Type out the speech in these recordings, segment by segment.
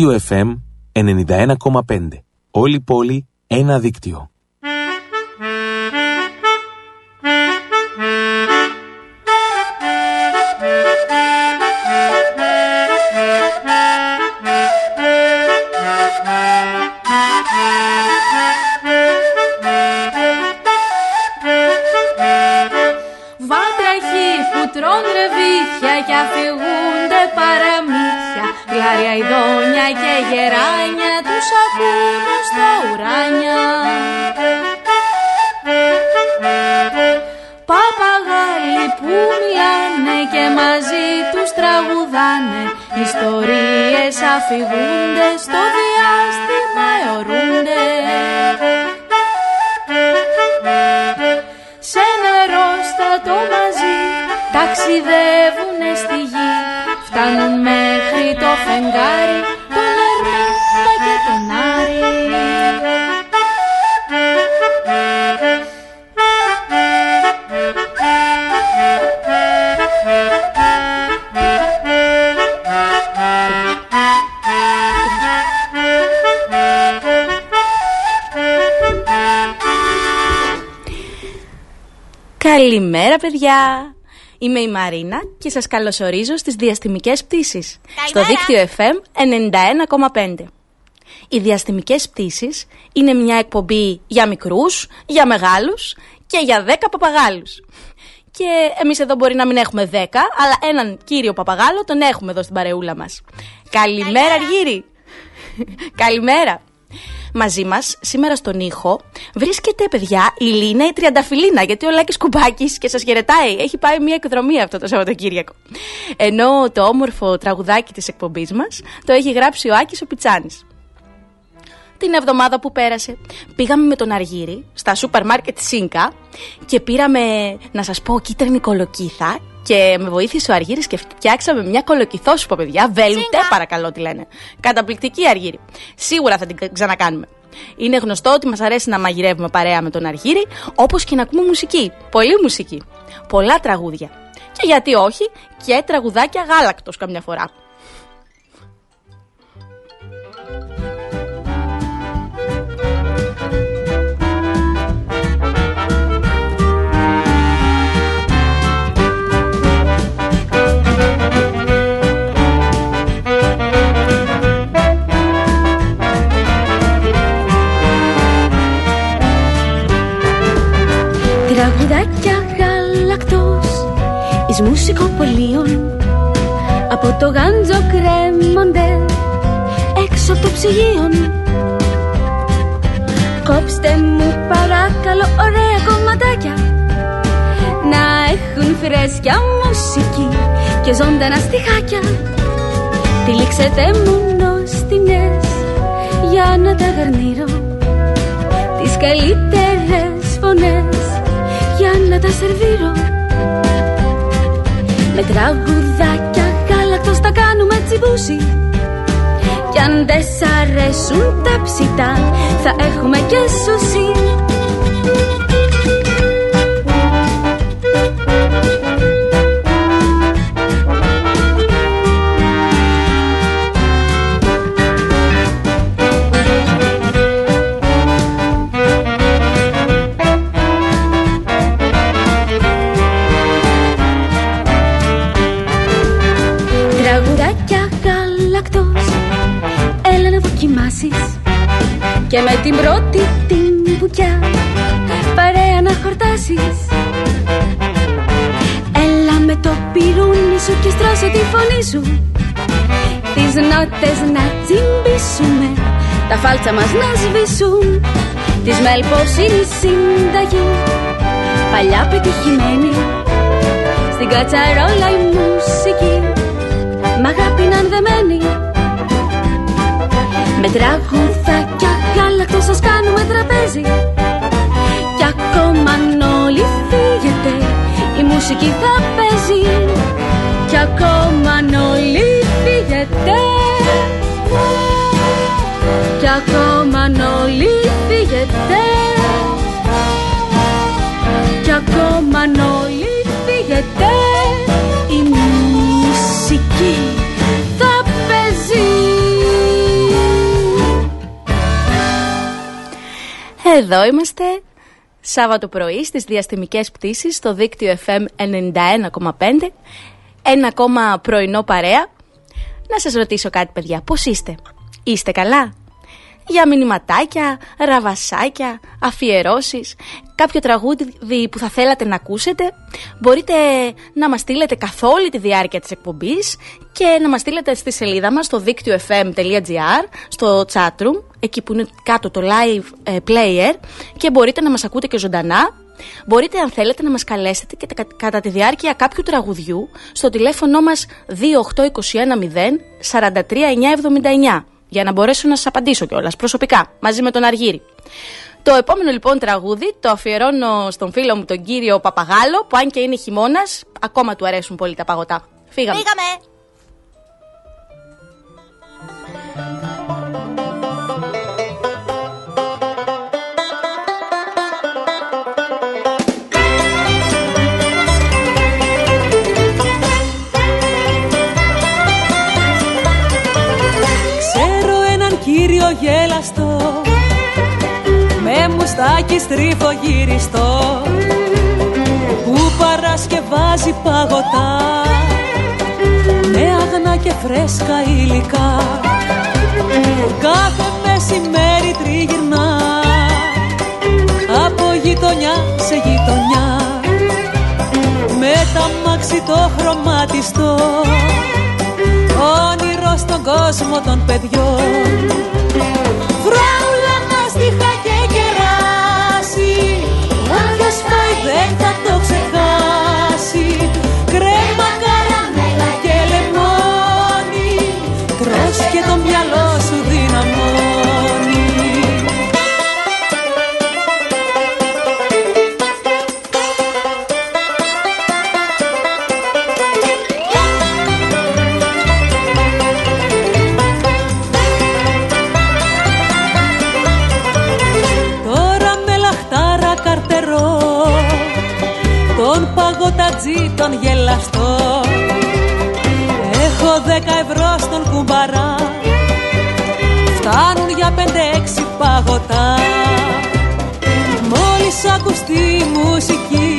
Δίκτυο FM 91,5. Όλη η πόλη, ένα δίκτυο. Ιστορίες Καλημέρα παιδιά! Είμαι η Μαρίνα και σας καλωσορίζω στις διαστημικές πτήσεις στο δίκτυο FM 91,5. Οι διαστημικές πτήσεις είναι μια εκπομπή για μικρούς, για μεγάλους και για 10 παπαγάλους. Και εμείς εδώ μπορεί να μην έχουμε 10, αλλά έναν κύριο παπαγάλο τον έχουμε εδώ στην παρεούλα μας. Καλημέρα Αργύρι! Καλημέρα! Μαζί μας σήμερα στον ήχο βρίσκεται, παιδιά, η Λίνα η Τριανταφυλλίνα. Γιατί ο Λάκης Κουμπάκης και σας χαιρετάει. Έχει πάει μια εκδρομή αυτό το Σαββατοκύριακο. Ενώ το όμορφο τραγουδάκι της εκπομπής μας το έχει γράψει ο Άκης ο Πιτσάνης. Την εβδομάδα που πέρασε πήγαμε με τον Αργύρι στα σούπερ μάρκετ Σίνκα και πήραμε, να σας πω, κίτρινη κολοκύθα και με βοήθησε ο Αργύρης και φτιάξαμε μια κολοκυθόσουπα, παιδιά. Βέλουτε, παρακαλώ τι λένε. Καταπληκτική Αργύρι. Σίγουρα θα την ξανακάνουμε. Είναι γνωστό ότι μας αρέσει να μαγειρεύουμε παρέα με τον Αργύρι, όπως και να ακούμε μουσική. Πολύ μουσική. Πολλά τραγούδια. Και γιατί όχι, και τραγουδάκια γάλακτος καμιά φορά. Μουσικοπολίων. Από το γάντζο κρέμονται έξω από το ψυγείον Κόψτε μου παρακαλώ ωραία κομματάκια. Να έχουν φρέσκια μουσική και ζωντανά στιχάκια. Τυλίξετε μου νοστινές για να τα γαρνίρω. Τις καλύτερες φωνές για να τα σερβίρω Με τραγουδάκια γάλακτος τα κάνουμε τσιμπούσι. Κι αν δεν σ' αρέσουν τα ψητά θα έχουμε και σουσί την πρώτη την μπουκιά Παρέα να χορτάσεις. Έλα με το πυρούνι σου και στρώσε τη φωνή σου. Τις νότες να τσιμπήσουμε Τα φάλτσα μας να σβήσουν. Της μέλπος είναι η συνταγή Παλιά πετυχημένη. Στην κατσαρόλα η μουσική Μ' αγάπη να δεμένη Με τραγουδάκια μουσική θα παίζει. Κι ακόμα αν όλοι φύγετε κι ακόμα αν όλοι φύγετε κι ακόμα αν όλοι φύγετε η μουσική θα παίζει. Εδώ είμαστε Σάββατο πρωί στις διαστημικές πτήσεις στο δίκτυο FM 91,5 Ένα ακόμα πρωινό παρέα. Να σας ρωτήσω κάτι παιδιά, πώς είστε, είστε καλά; Για μηνυματάκια, ραβασάκια, αφιερώσεις, κάποιο τραγούδι που θα θέλατε να ακούσετε, μπορείτε να μας στείλετε καθ' όλη τη διάρκεια της εκπομπής και να μας στείλετε στη σελίδα μας στο δίκτυο fm.gr, στο chatroom, εκεί που είναι κάτω το live ε, player και μπορείτε να μας ακούτε και ζωντανά. Μπορείτε αν θέλετε να μας καλέσετε και κατά τη διάρκεια κάποιου τραγουδιού στο τηλέφωνο μας 28210 43979 για να μπορέσω να σας απαντήσω κιόλας προσωπικά, μαζί με τον Αργύρι. Το επόμενο λοιπόν τραγούδι το αφιερώνω στον φίλο μου τον κύριο Παπαγάλο, που αν και είναι χειμώνας, ακόμα του αρέσουν πολύ τα παγωτά. Φύγαμε. Φύγαμε. Μουστάκι στρίφο γυριστό που παρασκευάζει παγωτά. Με αγνά και φρέσκα υλικά κάθε μεσημέρι τριγυρνά. Από γειτονιά σε γειτονιά με τα μάξι το χρωματιστό. Όνειρο στον κόσμο των παιδιών Μόλις ακουστεί η μουσική.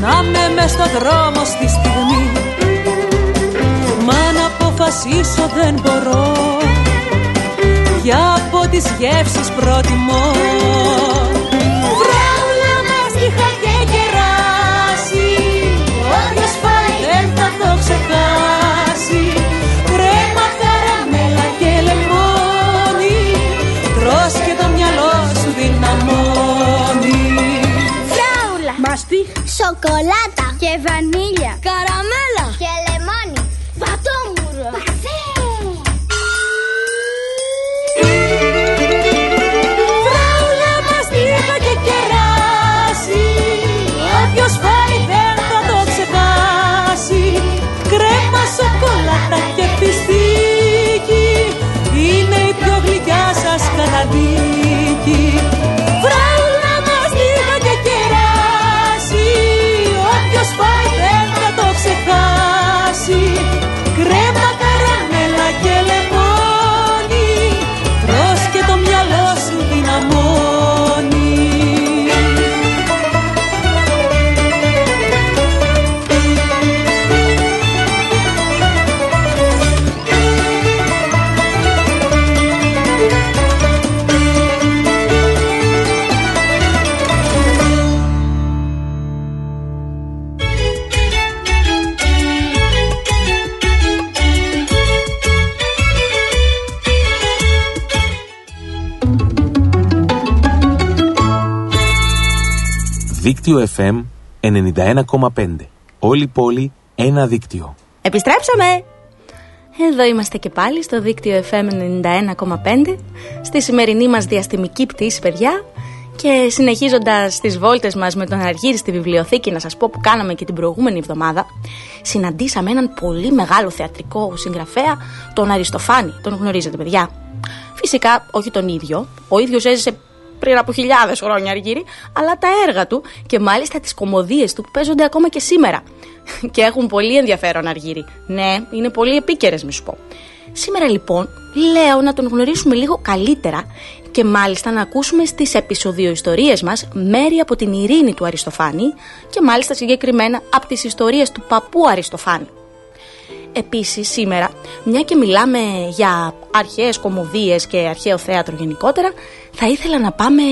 Να με μες στο δρόμο στη στιγμή. Μα να αποφασίσω δεν μπορώ. Για από τις γεύσεις προτιμώ. Βράουλα Σοκολάτα Και βανίλια Δίκτυο FM 91,5. Όλη πόλη, ένα δίκτυο. Επιστρέψαμε! Εδώ είμαστε και πάλι στο δίκτυο FM 91,5 στη σημερινή μας διαστημική πτήση παιδιά και συνεχίζοντας τις βόλτες μας με τον Αργύρι στη βιβλιοθήκη να σας πω που κάναμε και την προηγούμενη εβδομάδα συναντήσαμε έναν πολύ μεγάλο θεατρικό συγγραφέα τον Αριστοφάνη, τον γνωρίζετε παιδιά; Φυσικά όχι τον ίδιο, ο ίδιος έζησε πριν από χιλιάδες χρόνια αργύρι, αλλά τα έργα του και μάλιστα τις κομμωδίες του που παίζονται ακόμα και σήμερα. Και έχουν πολύ ενδιαφέρον αργύρι. Ναι, είναι πολύ επίκαιρες, μη σου πω. Σήμερα λοιπόν λέω να τον γνωρίσουμε λίγο καλύτερα και μάλιστα να ακούσουμε στις επεισοδιοϊστορίες μας μέρη από την ειρήνη του Αριστοφάνη και μάλιστα συγκεκριμένα από τις ιστορίες του παππού Αριστοφάνη. Επίσης σήμερα, μια και μιλάμε για αρχαίες κομμωδίες και αρχαίο θέατρο γενικότερα, θα ήθελα να πάμε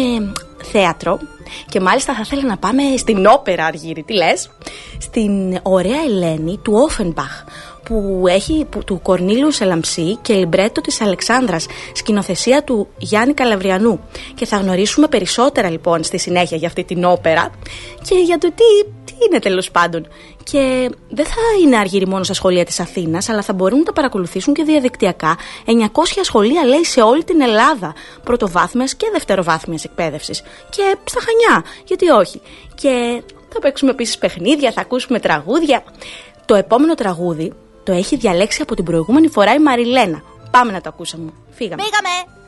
θέατρο και μάλιστα θα ήθελα να πάμε στην όπερα Αργύρι, τι λες, στην ωραία Ελένη του Όφενμπαχ που έχει που, του Κορνίλιου Σελαμψή και λιμπρέτο της Αλεξάνδρας, σκηνοθεσία του Γιάννη Καλαβριανού. Και θα γνωρίσουμε περισσότερα λοιπόν στη συνέχεια για αυτή την όπερα και για το τι, τι είναι τέλος πάντων. Και δεν θα είναι αργύρι μόνο στα σχολεία της Αθήνας, αλλά θα μπορούν να τα παρακολουθήσουν και διαδικτυακά 900 σχολεία λέει σε όλη την Ελλάδα, πρωτοβάθμιας και δευτεροβάθμιας εκπαίδευσης. Και στα Χανιά, γιατί όχι. Και θα παίξουμε επίσης παιχνίδια, θα ακούσουμε τραγούδια. Το επόμενο τραγούδι το έχει διαλέξει από την προηγούμενη φορά η Μαριλένα. Πάμε να το ακούσαμε. Φύγαμε. Πήγαμε.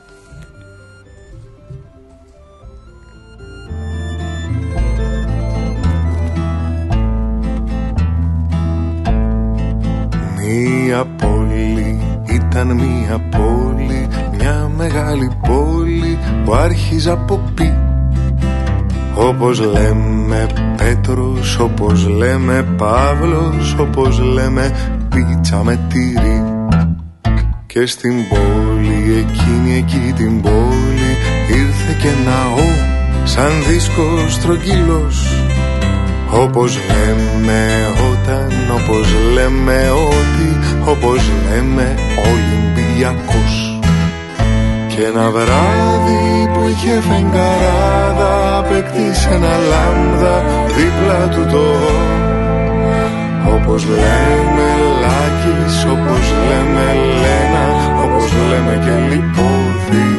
Μία πόλη ήταν μία πόλη Μια μεγάλη πόλη που άρχιζε από πι. Όπως λέμε Πέτρος, όπως λέμε Παύλος, όπως λέμε πίτσα με τυρί. Και στην πόλη, εκείνη εκεί την πόλη Ήρθε και ναό σαν δίσκος στρογγύλος Όπως λέμε όταν, όπως λέμε ότι Όπως λέμε Ολυμπιακός. Και ένα βράδυ που είχε φεγγαράδα Απέκτησε ένα λάμδα δίπλα του το. Όπως λέμε Λάκης, όπως λέμε Λένα Όπως λέμε και Λιπόδημο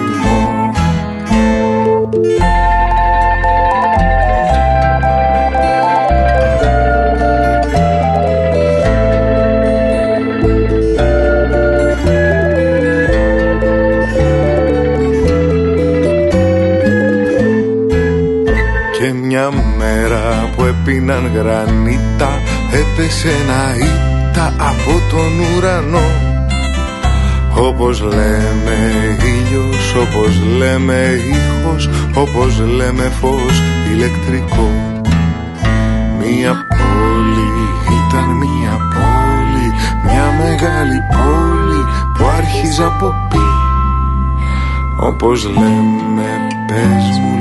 μια μέρα που έπιναν γρανίτα Έπεσε ένα ήττα από τον ουρανό. Όπως λέμε ήλιος, όπως λέμε ήχος Όπως λέμε φως ηλεκτρικό. Μια πόλη ήταν μια πόλη Μια μεγάλη πόλη που άρχιζε από πι. Όπως λέμε πες μου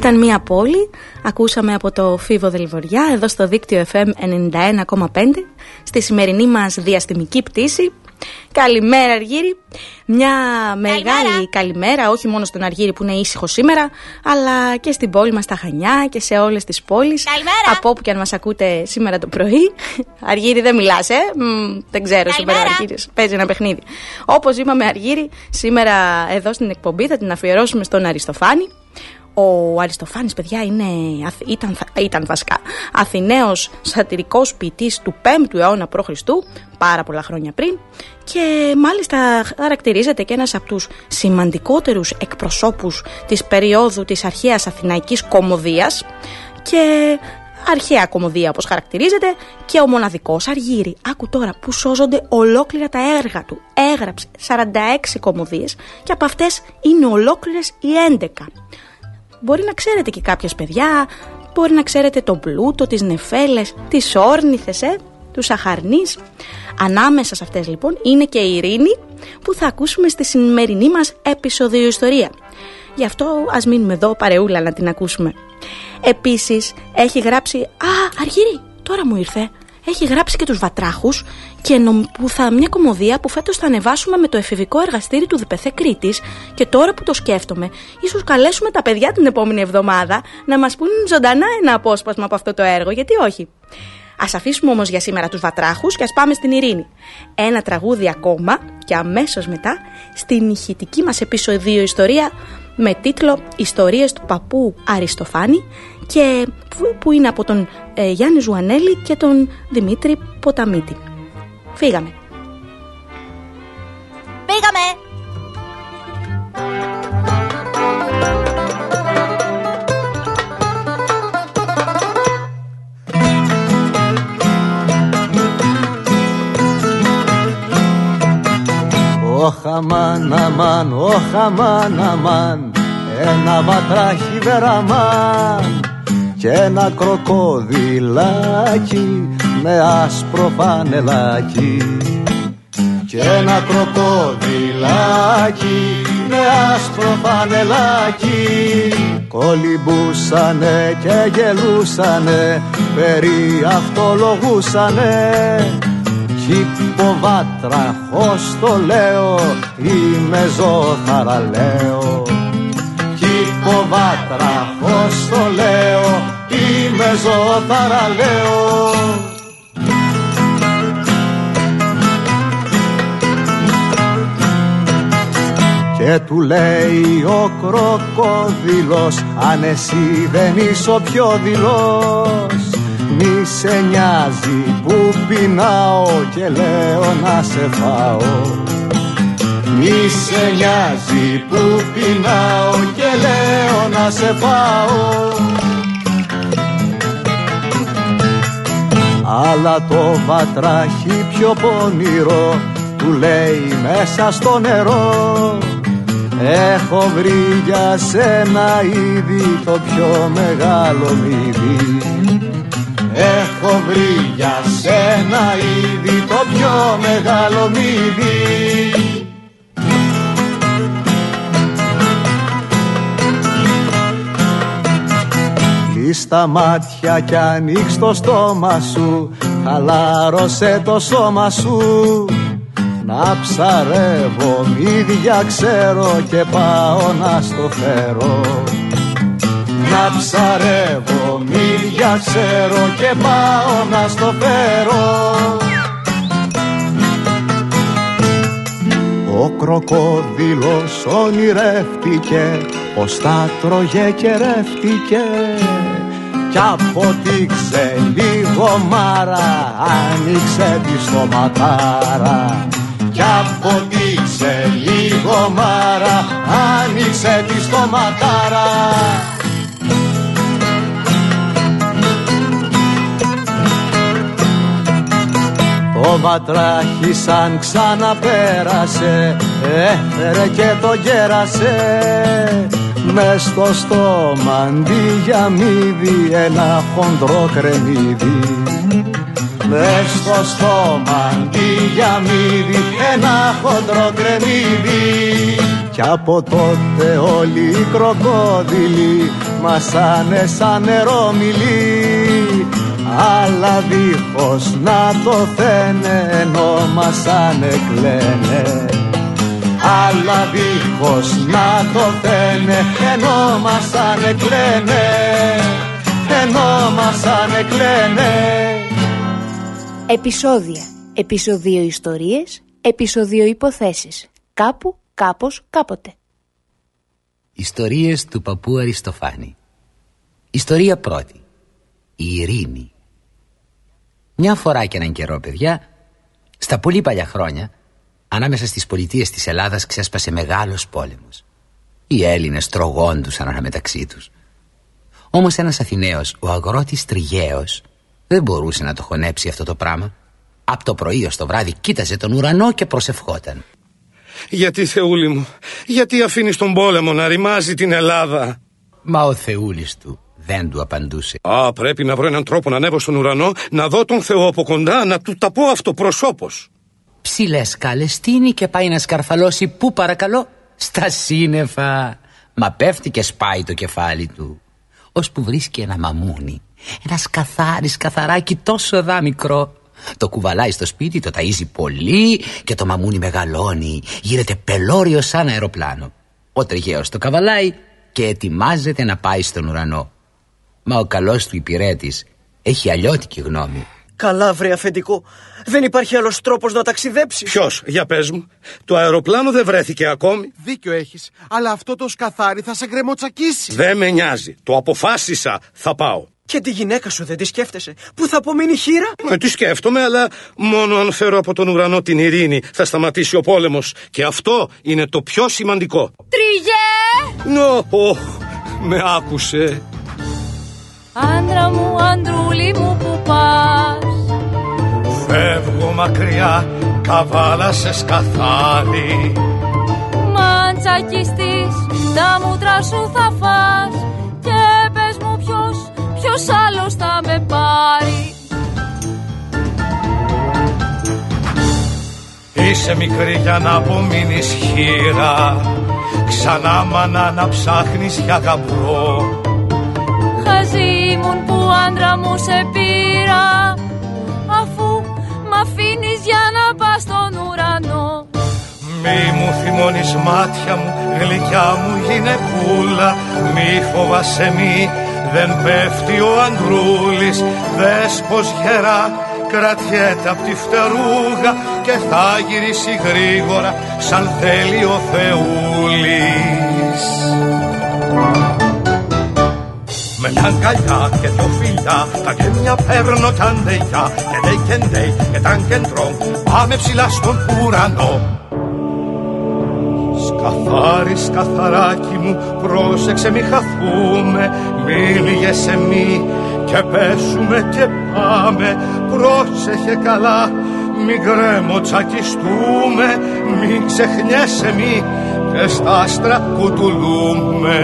Ήταν μια πόλη, ακούσαμε από το Φίβο Δελβοριά εδώ στο δίκτυο FM 91,5 στη σημερινή μας διαστημική πτήση. Καλημέρα Αργύρι, μια μεγάλη καλημέρα. όχι μόνο στον Αργύρι που είναι ήσυχο σήμερα αλλά και στην πόλη μας τα Χανιά και σε όλες τις πόλεις Καλημέρα. από όπου και αν μας ακούτε σήμερα το πρωί. Αργύρι δεν μιλάς ε, Μ, δεν ξέρω σήμερα ο Καλημέρα. Αργύρης παίζει ένα παιχνίδι. Όπως είπαμε Αργύρι, σήμερα εδώ στην εκπομπή θα την αφιερώσουμε στον Αριστοφάνη. Ο Αριστοφάνης, παιδιά, είναι, αθ- ήταν, ήταν βασικά Αθηναίος σατυρικός ποιητής του 5ου αιώνα π.Χ. πάρα πολλά χρόνια πριν και μάλιστα χαρακτηρίζεται και ένας από τους σημαντικότερους εκπροσώπους της περίοδου της αρχαίας αθηναϊκής κομμωδίας και αρχαία κομμωδία όπως χαρακτηρίζεται και ο μοναδικός Αργύρι. Άκου τώρα που σώζονται ολόκληρα τα έργα του. Έγραψε 46 κομμωδίες και από αυτές είναι ολόκληρες οι 11. Μπορεί να ξέρετε και κάποιες παιδιά, μπορεί να ξέρετε τον πλούτο, τις νεφέλες, τις όρνηθες, ε, τους αχαρνείς. Ανάμεσα σε αυτές λοιπόν είναι και η ειρήνη που θα ακούσουμε στη σημερινή μας επεισοδιο ιστορία. Γι' αυτό ας μείνουμε εδώ παρεούλα να την ακούσουμε. Επίσης έχει γράψει... Α, Αργύρι, τώρα μου ήρθε. Έχει γράψει και τους Βατράχους και νομ, που θα μια κομμωδία που φέτος θα ανεβάσουμε με το εφηβικό εργαστήρι του ΔΠΘ Κρήτης και τώρα που το σκέφτομαι, ίσως καλέσουμε τα παιδιά την επόμενη εβδομάδα να μας πούν ζωντανά ένα απόσπασμα από αυτό το έργο, γιατί όχι. Ας αφήσουμε όμως για σήμερα τους Βατράχους και ας πάμε στην Ειρήνη. Ένα τραγούδι ακόμα και αμέσως μετά στην ηχητική μας επεισοδιο ιστορία με τίτλο «Ιστορίες του παππού Αριστοφάνη» και που είναι από τον ε, Γιάννη Ζουανέλη και τον Δημήτρη Ποταμίτη. Φύγαμε. Φύγαμε. Ωχ αμάν, αμάν, όχ αμάν, αμάν Ένα βατράχι βεραμάν και ένα κροκοδιλάκι με άσπρο φανελάκι. Και ένα κροκοδιλάκι με άσπρο φανελάκι. Κολυμπούσανε και γελούσανε περί αυτολογούσανε. Κι υποβάτραχος το λέω είμαι ζωθαραλέω κι υποβάτραχος το λέω είμαι ζωθαραλέω Και του λέει ο κροκόδιλος Αν εσύ δεν είσαι ο πιο δηλός Μη σε νοιάζει που πεινάω Και λέω να σε φάω Μη σε νοιάζει που πεινάω Και λέω να σε φάω. Αλλά το βατράχι πιο πονηρό του λέει μέσα στο νερό. Έχω βρει για σένα ήδη το πιο μεγάλο μύδι Έχω βρει για σένα ήδη το πιο μεγάλο μύδι Κλείς τα μάτια κι ανοίξ το στόμα σου. Χαλάρωσε το σώμα σου. Να ψαρεύω μύδια ξέρω και πάω να στο φέρω. Να ψαρεύω μύδια ξέρω και πάω να στο φέρω. Ο κροκόδιλος ονειρεύτηκε πως τα τρώγε και ρεύτηκε κι αποτύξε λίγο μάρα άνοιξε τη στοματάρα κι αποτύξε λίγο μάρα άνοιξε τη στοματάρα Το βατράχι σαν ξαναπέρασε έφερε και το γέρασε μες στο στόμα αντί για μύδι ένα χοντρό κρεμμύδι. Μες στο στόμα αντί για μύδι ένα χοντρό κρεμμύδι. Κι από τότε όλοι οι κροκόδιλοι μασάνε σαν νερόμιλοι αλλά δίχως να το θένε ενώ μασάνε κλαίνε αλλά δίχως να το θένε ενώ μασάνε κλαίνε ενώ μασάνε κλαίνε Επισόδια. Επισοδίο ιστορίες. Επισοδίο υποθέσεις. Κάπου, κάπως, κάποτε. Ιστορίες του παππού Αριστοφάνη. Ιστορία πρώτη. Η ειρήνη. Μια φορά και έναν καιρό, παιδιά, στα πολύ παλιά χρόνια, ανάμεσα στις πολιτείες της Ελλάδας ξέσπασε μεγάλος πόλεμος. Οι Έλληνες τρογόντουσαν αναμεταξύ τους. Όμως ένας Αθηναίος, ο αγρότης Τριγαίος, δεν μπορούσε να το χωνέψει αυτό το πράγμα. Από το πρωί ως το βράδυ κοίταζε τον ουρανό και προσευχόταν. Γιατί Θεούλη μου, γιατί αφήνεις τον πόλεμο να ρημάζει την Ελλάδα; Μα ο Θεούλης του δεν του απαντούσε. Α, πρέπει να βρω έναν τρόπο να ανέβω στον ουρανό, να δω τον Θεό από κοντά, να του τα πω αυτό προσώπως. Ψηλές καλεστίνει και πάει να σκαρφαλώσει πού παρακαλώ, στα σύννεφα. Μα πέφτει και σπάει το κεφάλι του. Ώσπου βρίσκει ένα μαμούνι ένα σκαθάρι καθαράκι τόσο δά μικρό. Το κουβαλάει στο σπίτι, το ταΐζει πολύ και το μαμούνι μεγαλώνει. Γίνεται πελώριο σαν αεροπλάνο. Ο τριγέος το καβαλάει και ετοιμάζεται να πάει στον ουρανό. Μα ο καλός του υπηρέτης έχει αλλιώτικη γνώμη. Καλά, βρε αφεντικό. Δεν υπάρχει άλλος τρόπος να ταξιδέψεις. Ποιος, για πες μου. Το αεροπλάνο δεν βρέθηκε ακόμη. Δίκιο έχεις, αλλά αυτό το σκαθάρι θα σε γκρεμοτσακίσει. Δεν με νοιάζει. Το αποφάσισα. Θα πάω. Και τη γυναίκα σου δεν τη σκέφτεσαι. Πού θα απομείνει χείρα; Ε, τη σκέφτομαι, αλλά μόνο αν φέρω από τον ουρανό την ειρήνη θα σταματήσει ο πόλεμος. Και αυτό είναι το πιο σημαντικό. Τριγέ! Νο, με άκουσε. Άντρα μου, αντρούλη μου που πας. Φεύγω μακριά, καβάλα σε σκαθάρι Μα τσακιστείς τα μούτρα σου θα φας. Και πες μου ποιος, ποιος άλλος θα με πάρει. Είσαι μικρή για να απομείνεις χείρα. Ξανά μάνα να ψάχνεις για γαμπρό Χαζή μου που άντρα μου σε πήρα. Αφού μ' αφήνεις για να πας στον ουρανό. Μη μου θυμώνεις μάτια μου, γλυκιά μου γυναικούλα. Μη φοβάσαι μη, δεν πέφτει ο αντρούλης Δες πως γερά κρατιέται απ' τη φτερούγα Και θα γυρίσει γρήγορα σαν θέλει ο Θεούλης με τα αγκαλιά και δυο φιλιά Τα γέμια παίρνω κι αντεγιά Και ντέι και ντέι και ταν και ντρόμ Πάμε ψηλά στον ουρανό. Σκαθάρι, σκαθαράκι μου, πρόσεξε μη χαθούμε Μη λύγεσαι μη και πέσουμε και πάμε. Πρόσεχε καλά, μη γκρέμο τσακιστούμε Μη ξεχνιέσαι μη και στα άστρα κουτουλούμε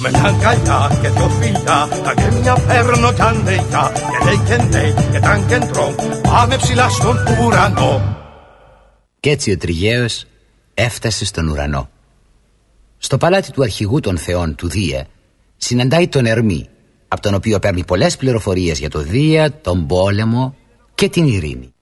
με τα αγκαλιά και δυο φιλιά Τα γέμια παίρνω κι αντεγιά Και λέει και ντέι και ταν και ντρόμ Πάμε ψηλά στον ουρανό Κι έτσι ο Τριγαίος έφτασε στον ουρανό. Στο παλάτι του αρχηγού των θεών του Δία συναντάει τον Ερμή, από τον οποίο παίρνει πολλές πληροφορίες για το Δία, τον πόλεμο και την ειρήνη.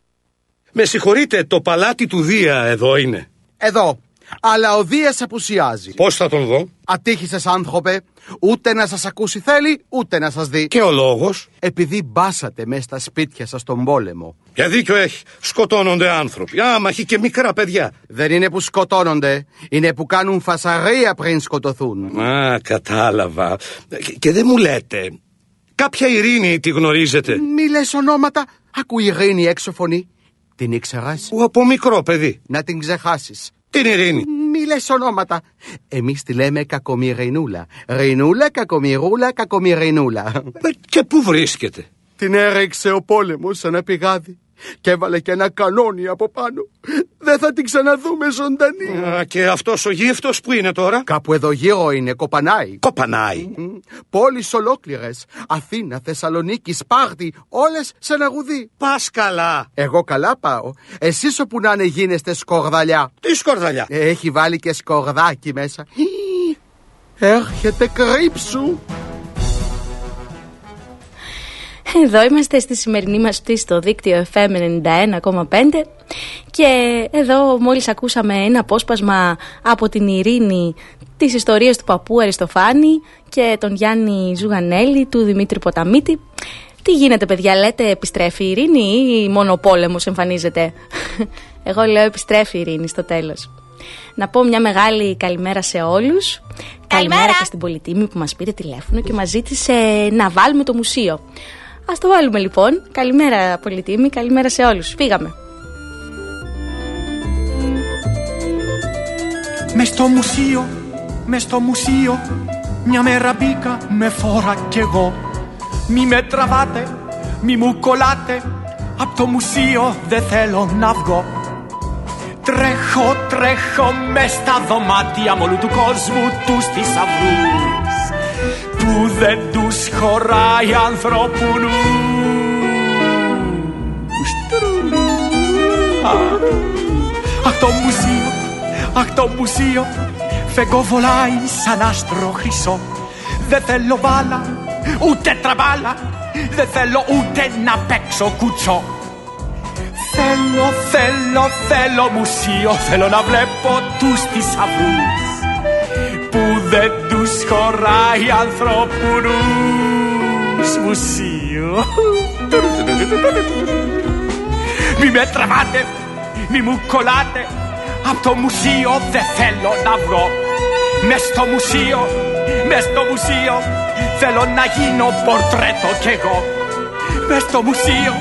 Με συγχωρείτε, το παλάτι του Δία εδώ είναι. Εδώ. Αλλά ο Δίας απουσιάζει. Πώς θα τον δω; Ατύχησες άνθρωπε, ούτε να σας ακούσει θέλει, ούτε να σας δει. Και ο λόγος; Επειδή μπάσατε μέσα στα σπίτια σας τον πόλεμο. Για δίκιο έχει. Σκοτώνονται άνθρωποι. Άμαχοι και μικρά παιδιά. Δεν είναι που σκοτώνονται, είναι που κάνουν φασαρία πριν σκοτωθούν. Α, κατάλαβα. Και, και δεν μου λέτε. Κάποια ειρήνη τη γνωρίζετε. Μη λες ονόματα, ακού η ειρήνη έξω φωνή. Την ήξερας; Ο από μικρό παιδί. Να την ξεχάσεις. Την ειρήνη. Μη λες ονόματα. Εμείς τη λέμε κακομοιρινούλα. Ρινούλα, κακομοιρούλα, κακομοιρινούλα. Ε, Και πού βρίσκεται; Την έριξε ο πόλεμος σε ένα πηγάδι και έβαλε και ένα κανόνι από πάνω. Δεν θα την ξαναδούμε ζωντανή. Α, και αυτός ο γύφτος που είναι τώρα; Κάπου εδώ γύρω είναι, κοπανάει. Κοπανάει. Πόλεις ολόκληρες. Αθήνα, Θεσσαλονίκη, Σπάρτη, όλες σε ένα γουδί. Πας καλά. Εγώ καλά πάω. Εσείς όπου να είναι γίνεστε σκορδαλιά. Τι σκορδαλιά; Έχει βάλει και σκορδάκι μέσα. Έρχεται κρύψου. Εδώ είμαστε στη σημερινή μας πτήση στο δίκτυο FM 91,5 και εδώ μόλις ακούσαμε ένα απόσπασμα από την Ειρήνη της ιστορίας του παππού Αριστοφάνη και τον Γιάννη Ζουγανέλη, του Δημήτρη Ποταμίτη. Τι γίνεται παιδιά, λέτε επιστρέφει η Ειρήνη ή μόνο ο πόλεμος εμφανίζεται; Εγώ λέω επιστρέφει η Ειρήνη στο τέλος. Να πω μια μεγάλη καλημέρα σε όλους. Καλημέρα, και στην Πολυτήμη που μας πήρε τηλέφωνο και μας ζήτησε να βάλουμε το μουσείο. Ας το βάλουμε λοιπόν. Καλημέρα Πολυτήμη, καλημέρα σε όλους. Φύγαμε. Μες στο μουσείο, μες στο μουσείο Μια μέρα μπήκα με φόρα κι εγώ Μη με τραβάτε, μη μου κολλάτε Απ' το μουσείο δεν θέλω να βγω Τρέχω, τρέχω μες στα δωμάτια μ' όλου του κόσμου τους θησαυρούς Που δεν τους χωράει ανθρώπου νους. Αχ το μουσείο, αχ το μουσείο Φεγγό βολάει σαν άστρο χρυσό. Δεν θέλω μπάλα, ούτε τραμπάλα Δεν θέλω ούτε να παίξω κουτσό. Θέλω, θέλω, θέλω μουσείο Θέλω να βλέπω τους θησαυρούς. Που δεν τους χωράει ανθρώπου νους Μουσείο. Μη με τραβάτε, μη μου κολλάτε. Απ' το μουσείο δεν θέλω να βγω Μες στο μουσείο, μες στο μουσείο. Θέλω να γίνω πορτρέτο κι εγώ. Μες στο μουσείο,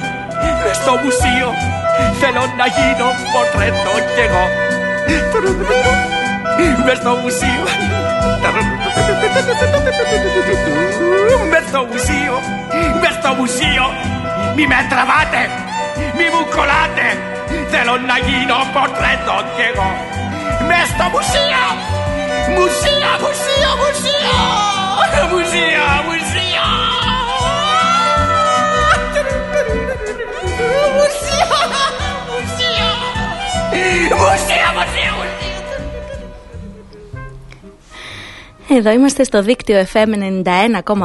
μες στο μουσείο. Θέλω να γίνω πορτρέτο κι εγώ. Μες στο μουσείο Μες στο μουσείο Μες στο μουσείο Μη με τραβάτε, μη μου κολλάτε Θέλω να γίνω πορτρέτο κι εγώ Μες στο μουσείο, μουσείο, μουσείο, μουσείο Εδώ είμαστε στο δίκτυο FM 91,5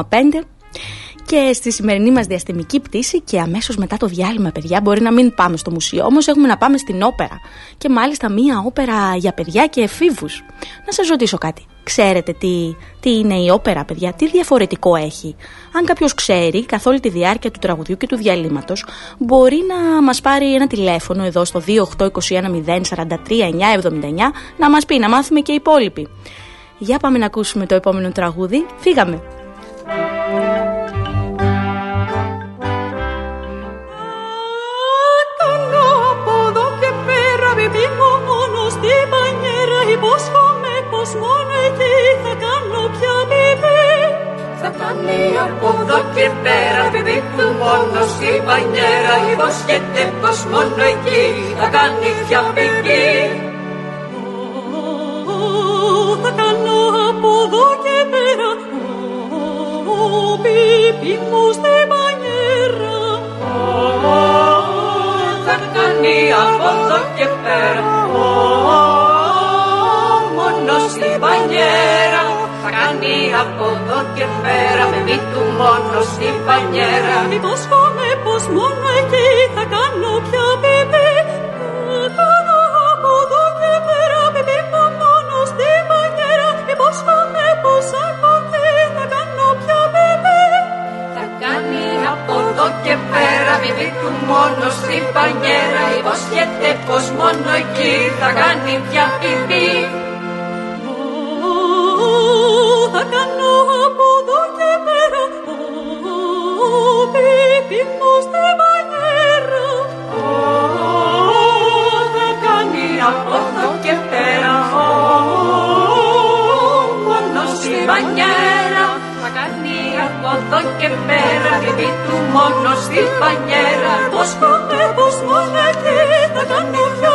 και στη σημερινή μας διαστημική πτήση και αμέσως μετά το διάλειμμα παιδιά μπορεί να μην πάμε στο μουσείο όμως έχουμε να πάμε στην όπερα και μάλιστα μία όπερα για παιδιά και εφήβους. Να σας ρωτήσω κάτι. Ξέρετε τι, τι είναι η όπερα παιδιά, τι διαφορετικό έχει; Αν κάποιος ξέρει καθ' όλη τη διάρκεια του τραγουδιού και του διαλύματος μπορεί να μας πάρει ένα τηλέφωνο εδώ στο 28210 να μας πει να μάθουμε και οι υπόλοιποι. Για πάμε να ακούσουμε το επόμενο τραγούδι. Φύγαμε! Υπόσχομαι πως μόνο εκεί θα κάνω πια μπιμπί Θα κάνει από εδώ και πέρα μπιμπί του μόνο στη μπανιέρα Υπόσχεται πως μόνο εκεί θα κάνει πια μπιμπί κάνει από εδώ και πέρα στη μπανιέρα. Θα κάνει από εδώ και πέρα Με μη του μόνος στη μπανιέρα. Υπόσχομαι πως μόνο εκεί θα πέρα Με μη του μόνος στη μπανιέρα Υπόσχεται πως μόνο εκεί θα κάνει πια μπιμπί θα κάνω από εδώ και πέρα Πίπι μου στη μανιέρα Θα κάνει από εδώ και πέρα Μόνος στη μανιέρα Θα κάνει από εδώ και πέρα Πίπι του μόνο στη μανιέρα Πως κόμε, πως μόνο εκεί Θα κάνει πιο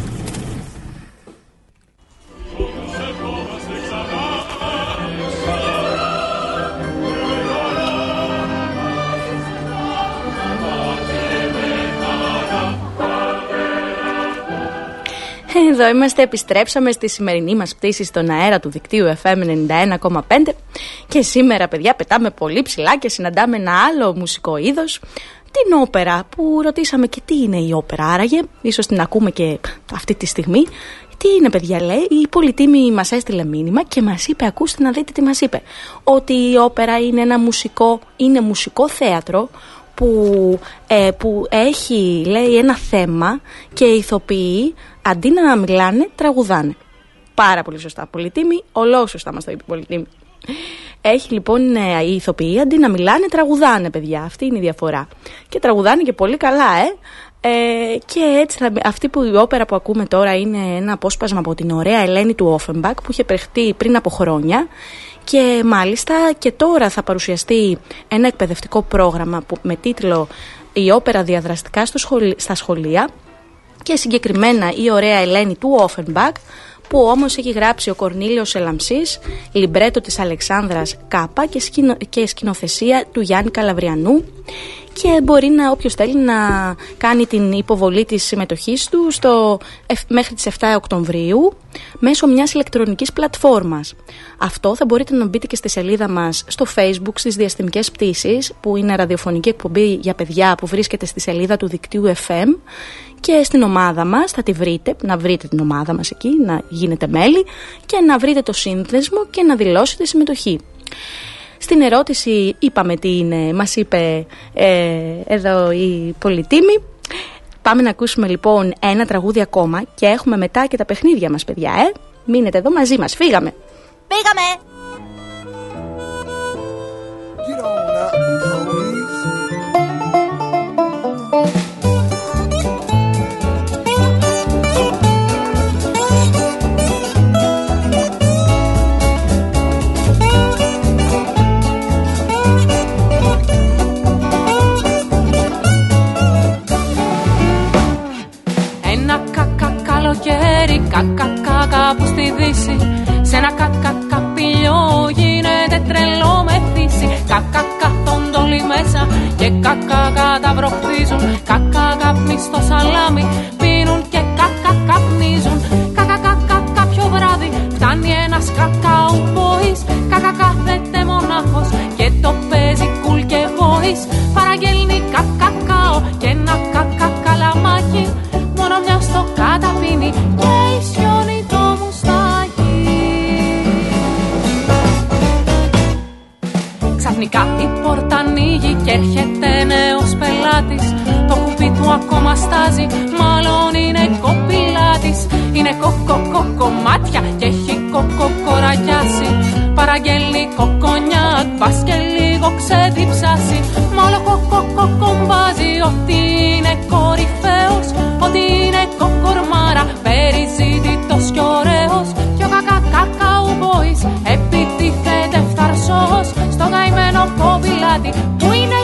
Εδώ είμαστε, επιστρέψαμε στη σημερινή μας πτήση στον αέρα του δικτύου FM 91,5 και σήμερα παιδιά πετάμε πολύ ψηλά και συναντάμε ένα άλλο μουσικό είδος την όπερα που ρωτήσαμε και τι είναι η όπερα άραγε, ίσως την ακούμε και αυτή τη στιγμή. Τι είναι παιδιά λέει, η Πολυτήμη μας έστειλε μήνυμα και μας είπε, ακούστε να δείτε τι μας είπε, ότι η όπερα είναι ένα μουσικό, είναι μουσικό θέατρο που, ε, που έχει λέει ένα θέμα και οι ηθοποιοί αντί να μιλάνε τραγουδάνε. Πάρα πολύ σωστά Πολυτήμη, ολόσωστα μας το είπε η Πολυτήμη. Έχει λοιπόν ε, οι ηθοποιοί αντί να μιλάνε, τραγουδάνε, παιδιά. Αυτή είναι η διαφορά. Και τραγουδάνε και πολύ καλά, ε. Ε, και έτσι θα, αυτή που η όπερα που ακούμε τώρα είναι ένα απόσπασμα από την ωραία Ελένη του Όφεμπακ που είχε παιχτεί πριν από χρόνια και μάλιστα και τώρα θα παρουσιαστεί ένα εκπαιδευτικό πρόγραμμα που, με τίτλο «Η όπερα διαδραστικά στο στα σχολεία» και συγκεκριμένα η ωραία Ελένη του Όφενμπακ που όμως έχει γράψει ο Κορνίλιος Ελαμσής, λιμπρέτο της Αλεξάνδρας Κάπα και, σκηνο, και σκηνοθεσία του Γιάννη Καλαβριανού και μπορεί να όποιος θέλει να κάνει την υποβολή της συμμετοχής του στο, μέχρι τις 7 Οκτωβρίου μέσω μιας ηλεκτρονικής πλατφόρμας. Αυτό θα μπορείτε να μπείτε και στη σελίδα μας στο facebook στις διαστημικές πτήσεις που είναι ραδιοφωνική εκπομπή για παιδιά που βρίσκεται στη σελίδα του δικτύου FM και στην ομάδα μας θα τη βρείτε, να βρείτε την ομάδα μας εκεί, να γίνετε μέλη και να βρείτε το σύνδεσμο και να δηλώσετε συμμετοχή. Στην ερώτηση είπαμε τι είναι, μας είπε ε, εδώ η Πολυτήμη. Πάμε να ακούσουμε λοιπόν ένα τραγούδι ακόμα και έχουμε μετά και τα παιχνίδια μας παιδιά, ε. Μείνετε εδώ μαζί μας, φύγαμε. Πήγαμε! Καλοκαίρι, κακά κακά που στη δύση. Σε ένα κακά καπηλιό γίνεται τρελό με θύση Κακά καθόντολοι μέσα και κακά καταβροχθίζουν Κακά καπνί στο σαλάμι πίνουν και κακά καπνίζουν Κακά κακά κάποιο βράδυ φτάνει ένας κακάου boys Κακά κάθεται ακόμα στάζει, μάλλον είναι κοπηλάτης Είναι κοκοκοκομάτια και έχει κοκοκοραγιάσει Παραγγέλνει κοκονιάκ, πας και λίγο ξεδιψάσει Μόλο κοκοκοκομπάζει ότι είναι κορυφαίος Ότι είναι κοκορμάρα, περιζήτητος κι ωραίος Κι ο κακακακαου boys επιτίθεται φθαρσός Στο καημένο κοπηλάτη που είναι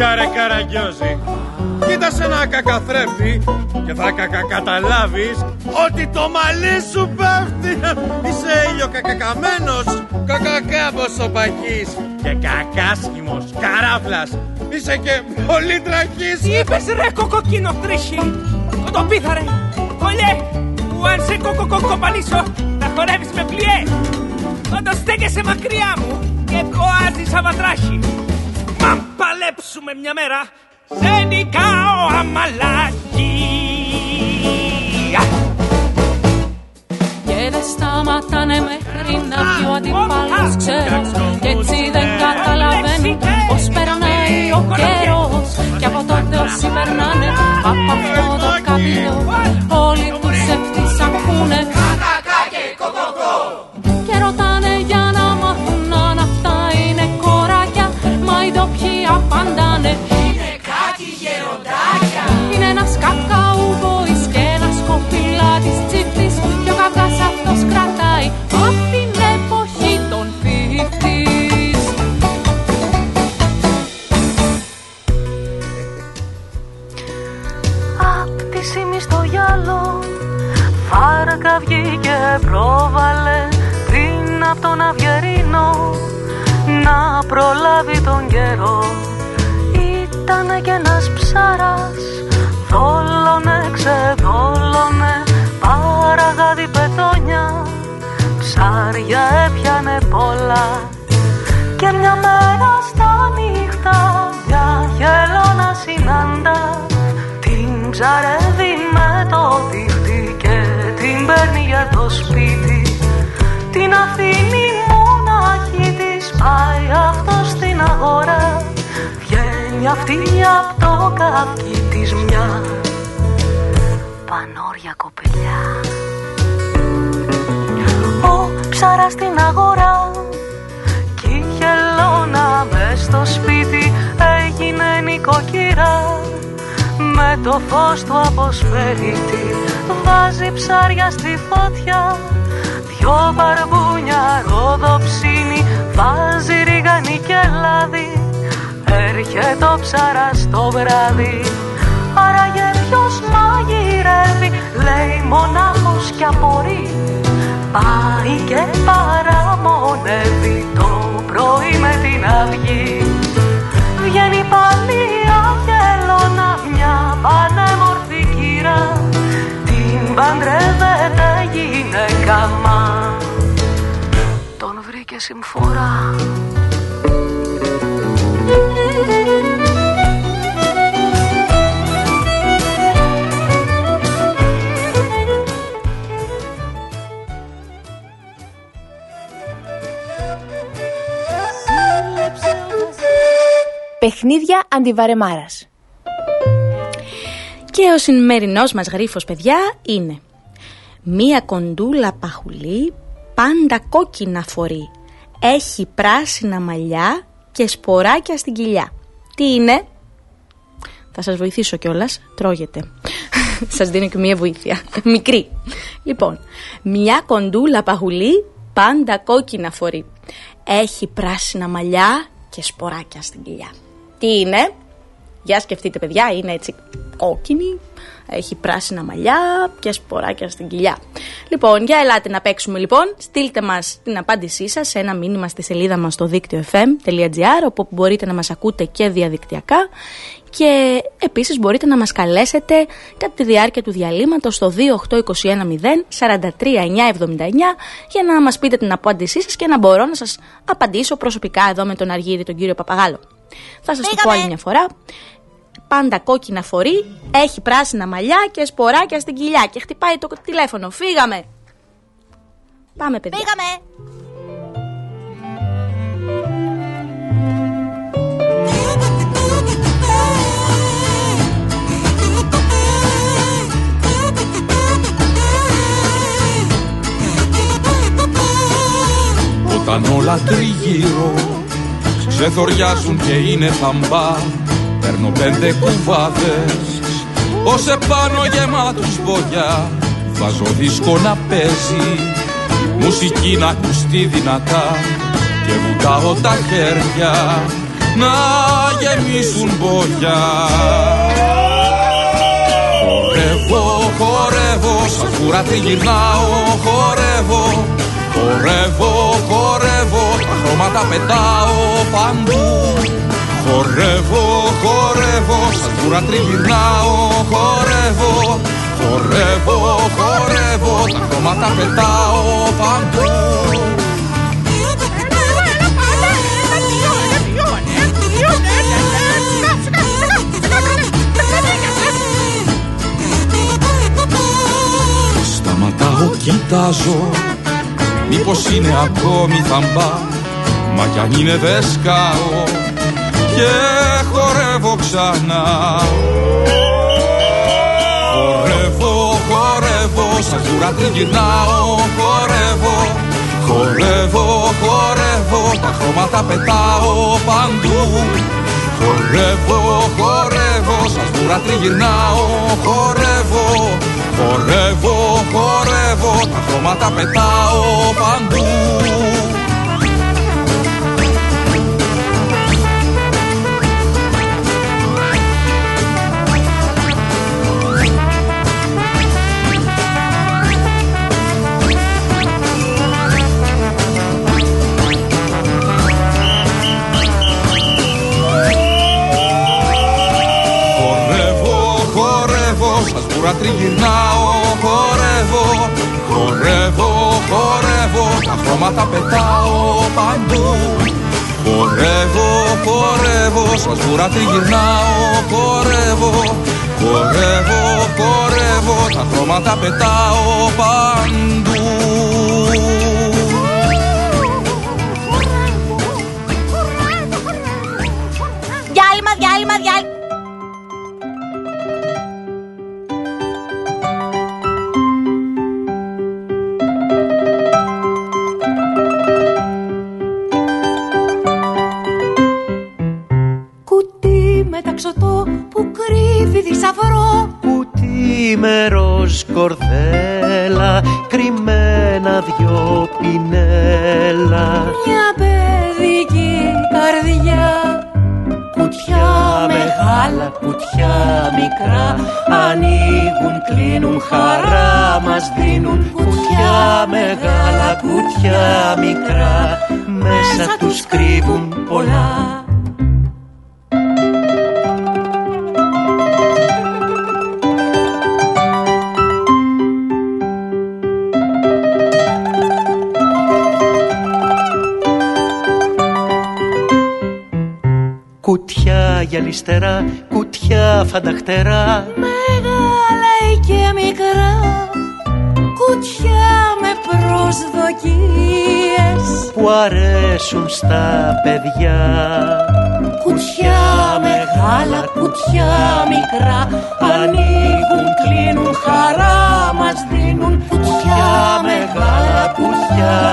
Πάψε πια ρε καραγκιόζη. Κοίτασε ένα κακαθρέφτη Και θα κακακαταλάβεις Ότι το μαλλί σου πέφτει. Είσαι ήλιο κακακαμένος Κακακάμπος ο παχής Και κακάσχημος Καράφλας. Είσαι και πολύ τραχής. Τι είπες ρε κοκοκίνο τρίχη Το το πίθαρε Κολλιέ Που αν σε κοκοκοκοπανίσω Θα χορεύεις με πλιέ Όταν στέκεσαι μακριά μου Και κοάζεις αβατράχη Μα παλέψουμε μια μέρα Σε νικάω αμαλάκι Και δεν σταματάνε μέχρι να βγει ο νοικοκυρά. Με το φως του αποσφαίριτη Βάζει ψάρια στη φωτιά. Δυο μπαρμπούνια ρόδοψίνη Βάζει ρίγανη και λάδι. Έρχεται ο ψαράς το βράδυ. Άραγε ποιος μαγειρεύει Λέει μονάχος κι απορεί. Πάει και παραμονεύει Το πρωί με την αυγή Βγαίνει πάλι αγγελώνα Μια πανέμορφη κύρα Την παντρεύεται γυναίκα μας. Τον βρήκε συμφορά Παιχνίδια αντιβαρεμάρας. Και ο σημερινός μας γρίφος, παιδιά, είναι Μία κοντούλα παχουλή, πάντα κόκκινα φορεί. Έχει πράσινα μαλλιά και σποράκια στην κοιλιά. Τι είναι; Θα σας βοηθήσω κιόλας, τρώγεται. σας δίνω και μία βοήθεια, μικρή. Λοιπόν, μια κοντούλα παχουλή, πάντα κόκκινα φορεί. Έχει πράσινα μαλλιά και σποράκια στην κοιλιά. Τι είναι; Για σκεφτείτε παιδιά, είναι έτσι κόκκινη, έχει πράσινα μαλλιά και σποράκια στην κοιλιά. Λοιπόν, για ελάτε να παίξουμε λοιπόν. Στείλτε μας την απάντησή σας σε ένα μήνυμα στη σελίδα μας στο δίκτυο fm.gr όπου μπορείτε να μας ακούτε και διαδικτυακά και επίσης μπορείτε να μας καλέσετε κατά τη διάρκεια του διαλύματος στο 28210 για να μας πείτε την απάντησή σας και να μπορώ να σας απαντήσω προσωπικά εδώ με τον Αργύρι τον κύριο Παπαγάλο. Θα σας το πω άλλη μια φορά πάντα κόκκινα φορεί, έχει πράσινα μαλλιά και σποράκια στην κοιλιά και χτυπάει το τηλέφωνο. Φύγαμε! Πάμε παιδιά. Φύγαμε! Όταν όλα τριγύρω ξεθοριάζουν και είναι θαμπά. Παίρνω πέντε κουβάδες Ως επάνω γεμάτους βογιά Βάζω δίσκο να παίζει Μουσική να ακουστεί δυνατά. Και βουτάω τα χέρια Να γεμίσουν βογιά Χορεύω, χορεύω Σαν κούρα τριγυρνάω Χορεύω, χορεύω, χορεύω. Τα χρώματα πετάω παντού. Χορεύω, χορεύω, σαν κούρα τριγυρνάω Χορεύω, χορεύω, χορεύω Τα χρώματα πετάω παντού. Σταματάω, κοιτάζω. Μήπως είναι ακόμη θαμπά; Μα κι αν είναι δεν σκάω και χορεύω ξανά. Χορεύω, χορεύω, σαν κούρα τριγυρνάω Χορεύω, χορεύω, χορεύω Τα χρώματα πετάω παντού. Χορεύω, χορεύω, σαν κούρα τριγυρνάω Χορεύω, χορεύω, χορεύω Τα χρώματα πετάω παντού τριγυρνάω Χορεύω, χορεύω, χορεύω Τα χρώματα πετάω παντού. Χορεύω, χορεύω, σαν σβούρα τριγυρνάω Χορεύω, χορεύω, χορεύω Τα χρώματα πετάω παντού κουτιά φανταχτερά Μεγάλα και μικρά, κουτιά με προσδοκίες. Που αρέσουν στα παιδιά. Κουτιά μεγάλα, κουτιά μικρά Ανοίγουν, κλείνουν, χαρά μας δίνουν. Κουτιά μεγάλα, κουτιά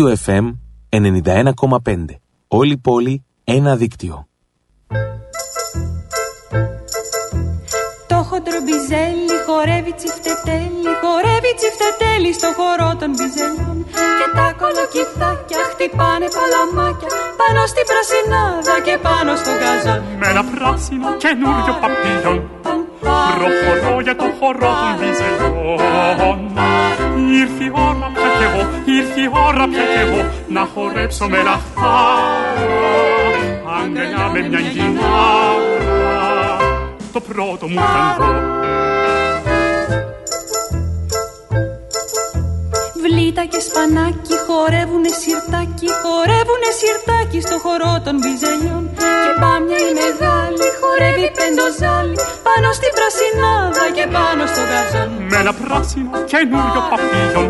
Δίκτυο FM 91,5. Όλη πόλη, ένα δίκτυο. Το χοντρομπιζέλι χορεύει τσιφτετέλι, χορεύει τσιφτετέλι στο χορό των μπιζελιών. Και τα κολοκυθάκια χτυπάνε παλαμάκια πάνω στην πρασινάδα και πάνω στον καζόν. Με ένα πράσινο καινούριο παπίλιον Προχωρώ για το χορό των βυζελιών Ήρθε η ώρα πια κι εγώ, ήρθε η ώρα πια κι εγώ Να χορέψω με λαχτάρα Αγκαλιά με μια γυνάρα Το πρώτο μου ταγκό Βλήτα και σπανάκι χορεύουνε σιρτάκι, χορεύουνε σιρτάκι στο χορό των μπιζελιών. Και πάμια η μεγάλη χορεύει πεντοζάλι πάνω στην πρασινάδα και πάνω στο γαζόν. Με ένα πράσινο καινούριο παπίλιον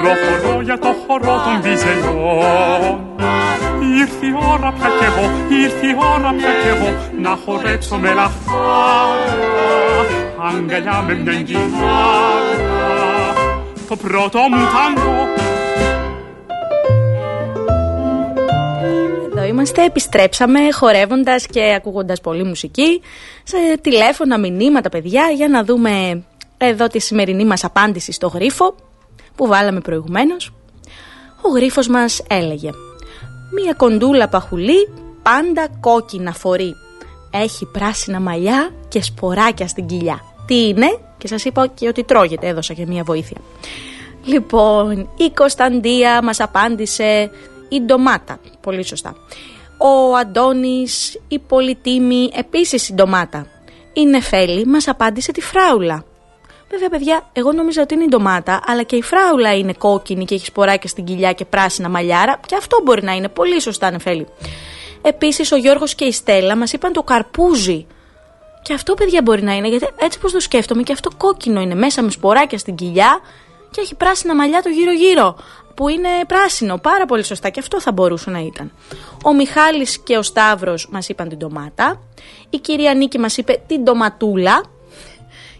Προχωρώ για το χορό των βυζελιών Ήρθε η ώρα πια κι εγώ, ήρθε η ώρα πια κι εγώ Να χορέψω με λαχτάρα Αγκαλιά με μια γυνάρα Το πρώτο μου τάγκο Εδώ είμαστε, επιστρέψαμε χορεύοντας και ακούγοντας πολύ μουσική σε τηλέφωνα, μηνύματα παιδιά για να δούμε εδώ τη σημερινή μας απάντηση στο γρίφο που βάλαμε προηγουμένως. Ο γρίφος μας έλεγε Μία κοντούλα παχουλή πάντα κόκκινα φορεί. Έχει πράσινα μαλλιά και σποράκια στην κοιλιά. Τι είναι; Και σας είπα και ότι τρώγεται έδωσα και μία βοήθεια Λοιπόν, η Κωνσταντία μας απάντησε η ντομάτα, πολύ σωστά. Ο Αντώνης, η Πολυτίμη, επίσης η ντομάτα. Η Νεφέλη μας απάντησε τη φράουλα. Βέβαια, παιδιά, εγώ νόμιζα ότι είναι η ντομάτα, αλλά και η φράουλα είναι κόκκινη και έχει σποράκια στην κοιλιά και πράσινα μαλλιάρα. Και αυτό μπορεί να είναι πολύ σωστά, Νεφέλη. Επίσης, ο Γιώργος και η Στέλλα μας είπαν το καρπούζι. Και αυτό, παιδιά, μπορεί να είναι, γιατί έτσι πώ το σκέφτομαι, και αυτό κόκκινο είναι μέσα με σποράκια στην κοιλιά και έχει πράσινα μαλλιά το γύρω-γύρω. Που είναι πράσινο, πάρα πολύ σωστά, και αυτό θα μπορούσε να ήταν. Ο Μιχάλης και ο Σταύρος μας είπαν την ντομάτα. Η κυρία Νίκη μας είπε την ντοματούλα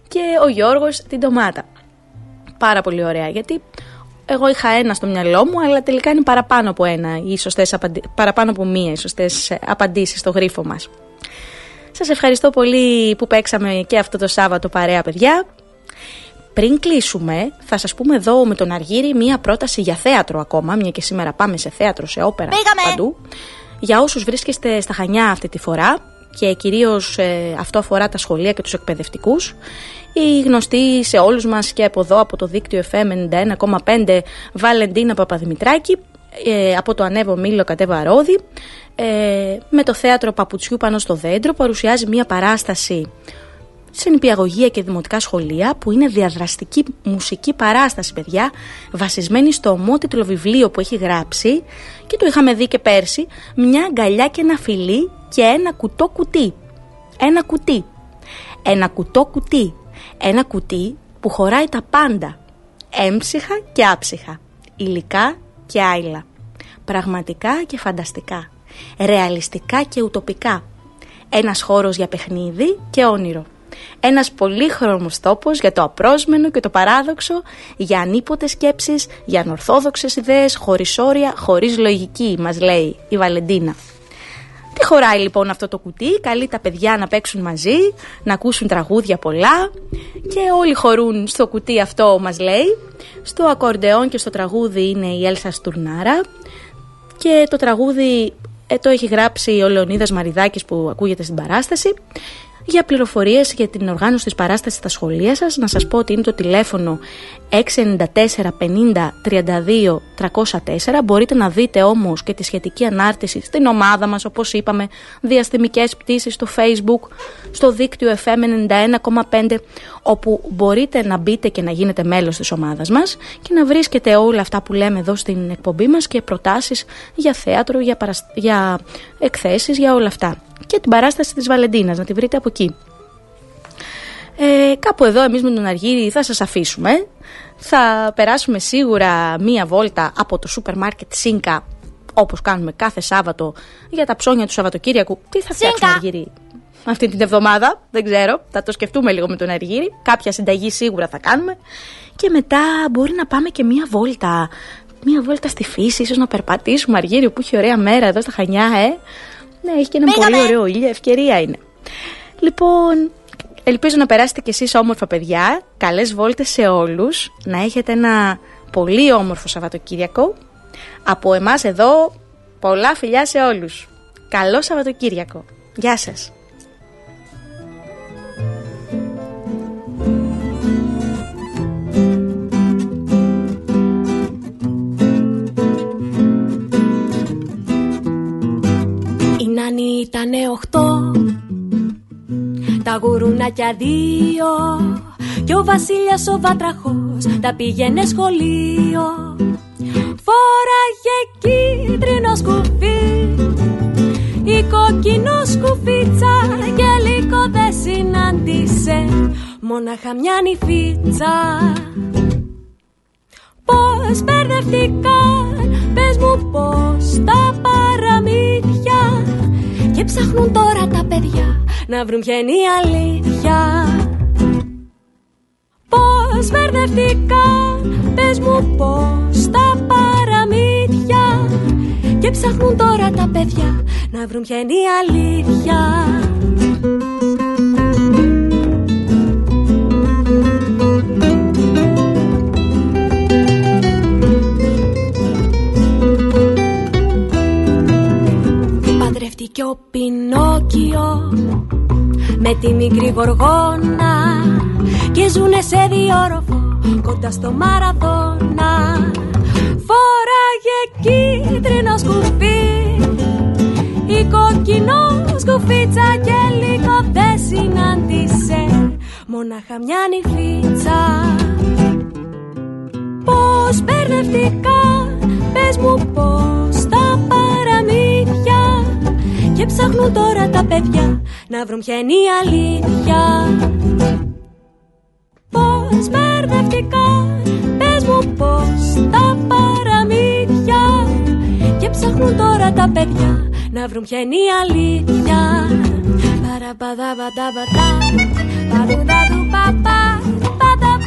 και ο Γιώργος την ντομάτα. Πάρα πολύ ωραία γιατί εγώ είχα ένα στο μυαλό μου αλλά τελικά είναι παραπάνω από ένα οι σωστές απαντι... παραπάνω από μία οι σωστές απαντήσεις στο γρίφο μας. Σας ευχαριστώ πολύ που παίξαμε και αυτό το Σάββατο παρέα παιδιά. Πριν κλείσουμε, θα σας πούμε εδώ με τον Αργύρι μία πρόταση για θέατρο ακόμα, μια και σήμερα πάμε σε θέατρο, σε όπερα, Πήγαμε. παντού. Για όσους βρίσκεστε στα Χανιά αυτή τη φορά και κυρίως ε, αυτό αφορά τα σχολεία και τους εκπαιδευτικούς, η γνωστή σε όλους μας και από εδώ, από το δίκτυο FM 91,5 Βαλεντίνα Παπαδημητράκη, ε, από το Ανέβο Μήλο Κατέβα Ρόδη, ε, με το θέατρο Παπουτσιού πάνω στο δέντρο, παρουσιάζει μία παράσταση σε νηπιαγωγεία και δημοτικά σχολεία που είναι διαδραστική μουσική παράσταση παιδιά βασισμένη στο ομότιτλο βιβλίο που έχει γράψει και το είχαμε δει και πέρσι μια αγκαλιά και ένα φιλί και ένα κουτό κουτί ένα κουτί. Ένα κουτό κουτί. Ένα κουτί που χωράει τα πάντα. Έμψυχα και άψυχα. Υλικά και άειλα πραγματικά και φανταστικά ρεαλιστικά και ουτοπικά ένας χώρος για παιχνίδι και όνειρο ένας πολύχρωμος τόπος για το απρόσμενο και το παράδοξο, για ανίποτες σκέψεις, για ανορθόδοξες ιδέες, χωρίς όρια, χωρίς λογική, μας λέει η Βαλεντίνα. Τι χωράει λοιπόν αυτό το κουτί, καλεί τα παιδιά να παίξουν μαζί, να ακούσουν τραγούδια πολλά και όλοι χωρούν στο κουτί αυτό μας λέει. Στο ακορντεόν και στο τραγούδι είναι η Έλσα Στουρνάρα, και το τραγούδι ε, το έχει γράψει ο Λεωνίδας Μαριδάκης που ακούγεται στην παράσταση. Για πληροφορίες για την οργάνωση της παράστασης στα σχολεία σας, να σας πω ότι είναι το τηλέφωνο 694 50 32 304. Μπορείτε να δείτε όμως και τη σχετική ανάρτηση στην ομάδα μας, όπως είπαμε, διαστημικές πτήσεις στο facebook, στο δίκτυο FM 91,5, όπου μπορείτε να μπείτε και να γίνετε μέλος της ομάδας μας και να βρίσκετε όλα αυτά που λέμε εδώ στην εκπομπή μας και προτάσεις για θέατρο, για, παρασ... για εκθέσεις, για όλα αυτά και την παράσταση της Βαλεντίνας, να τη βρείτε από εκεί. Ε, κάπου εδώ εμείς με τον Αργύρι θα σας αφήσουμε. Θα περάσουμε σίγουρα μία βόλτα από το σούπερ μάρκετ Σίνκα όπως κάνουμε κάθε Σάββατο για τα ψώνια του Σαββατοκύριακου. Τι θα φτιάξουμε Αργύρι αυτή την εβδομάδα, δεν ξέρω. Θα το σκεφτούμε λίγο με τον Αργύρι. Κάποια συνταγή σίγουρα θα κάνουμε. Και μετά μπορεί να πάμε και μία βόλτα. Μία βόλτα στη φύση, ίσως να περπατήσουμε Αργύρι που έχει ωραία μέρα εδώ στα Χανιά, ε. Ναι, έχει και ένα πολύ ωραίο ήλιο, ευκαιρία είναι. Λοιπόν, ελπίζω να περάσετε κι εσείς όμορφα παιδιά, καλές βόλτες σε όλους, να έχετε ένα πολύ όμορφο Σαββατοκύριακο. Από εμάς εδώ, πολλά φιλιά σε όλους. Καλό Σαββατοκύριακο. Γεια σας. Νάνη ήταν οχτώ. Τα γουρουνάκια δύο Κι ο Βασίλιας ο Βατραχός Τα πήγαινε σχολείο. Φόραγε κίτρινο σκουφί Η κόκκινο σκουφίτσα Και λίγο δεν συνάντησε. Μόναχα μια νυφίτσα. Πώς μπερδευτήκαν Πες μου πώς τα παραμύθια. Και ψάχνουν τώρα τα παιδιά Να βρουν ποια είναι η αλήθεια. Πώς μπερδευτήκαν Πες μου πώς τα παραμύθια. Και ψάχνουν τώρα τα παιδιά Να βρουν ποια είναι η αλήθεια Παντρεύτηκε ο Πινόκιο με τη μικρή γοργόνα και ζουνε σε διόροφο κοντά στο Μαραδόνα. Φόραγε κίτρινο σκουφί η κόκκινο σκουφίτσα και λίγο δεν συνάντησε μόναχα μια νυφίτσα. Πώς μπερδευτικά, πες μου πώς τα παραμύθια. Και ψάχνουν τώρα τα παιδιά να βρουν ποια είναι η αλήθεια Πώς μπερδευτικά, πες μου πώς τα παραμύθια Και ψάχνουν τώρα τα παιδιά να βρουν ποια είναι η αλήθεια Παραπαδαβανταβατά, παρουδαδου παπά, παπα,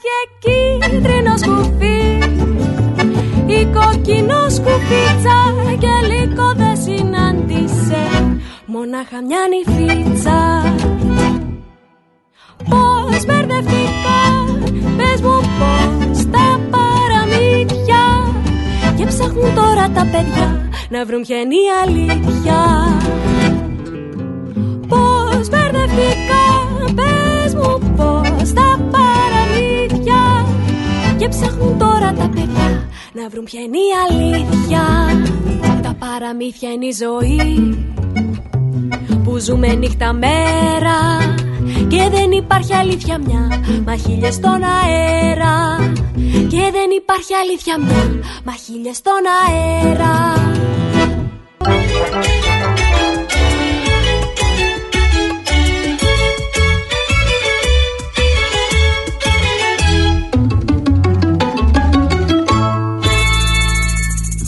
Φόραγε κίτρινο σκουφί Η κόκκινο σκουφίτσα Και λίγο δεν συνάντησε. Μονάχα μια νυφίτσα. Πώς μπερδευτικά Πες μου πώς τα παραμύθια. Και ψάχνουν τώρα τα παιδιά Να βρουν ποια είναι η αλήθεια. Πώς μπερδευτικά Πες μου πώς Και ψάχνουν τώρα τα παιδιά Να βρουν ποια είναι η αλήθεια. Τα παραμύθια είναι η ζωή Που ζούμε νύχτα μέρα. Και δεν υπάρχει αλήθεια μια Μα χίλιες στον αέρα. Και δεν υπάρχει αλήθεια μια Μα χίλιες στον αέρα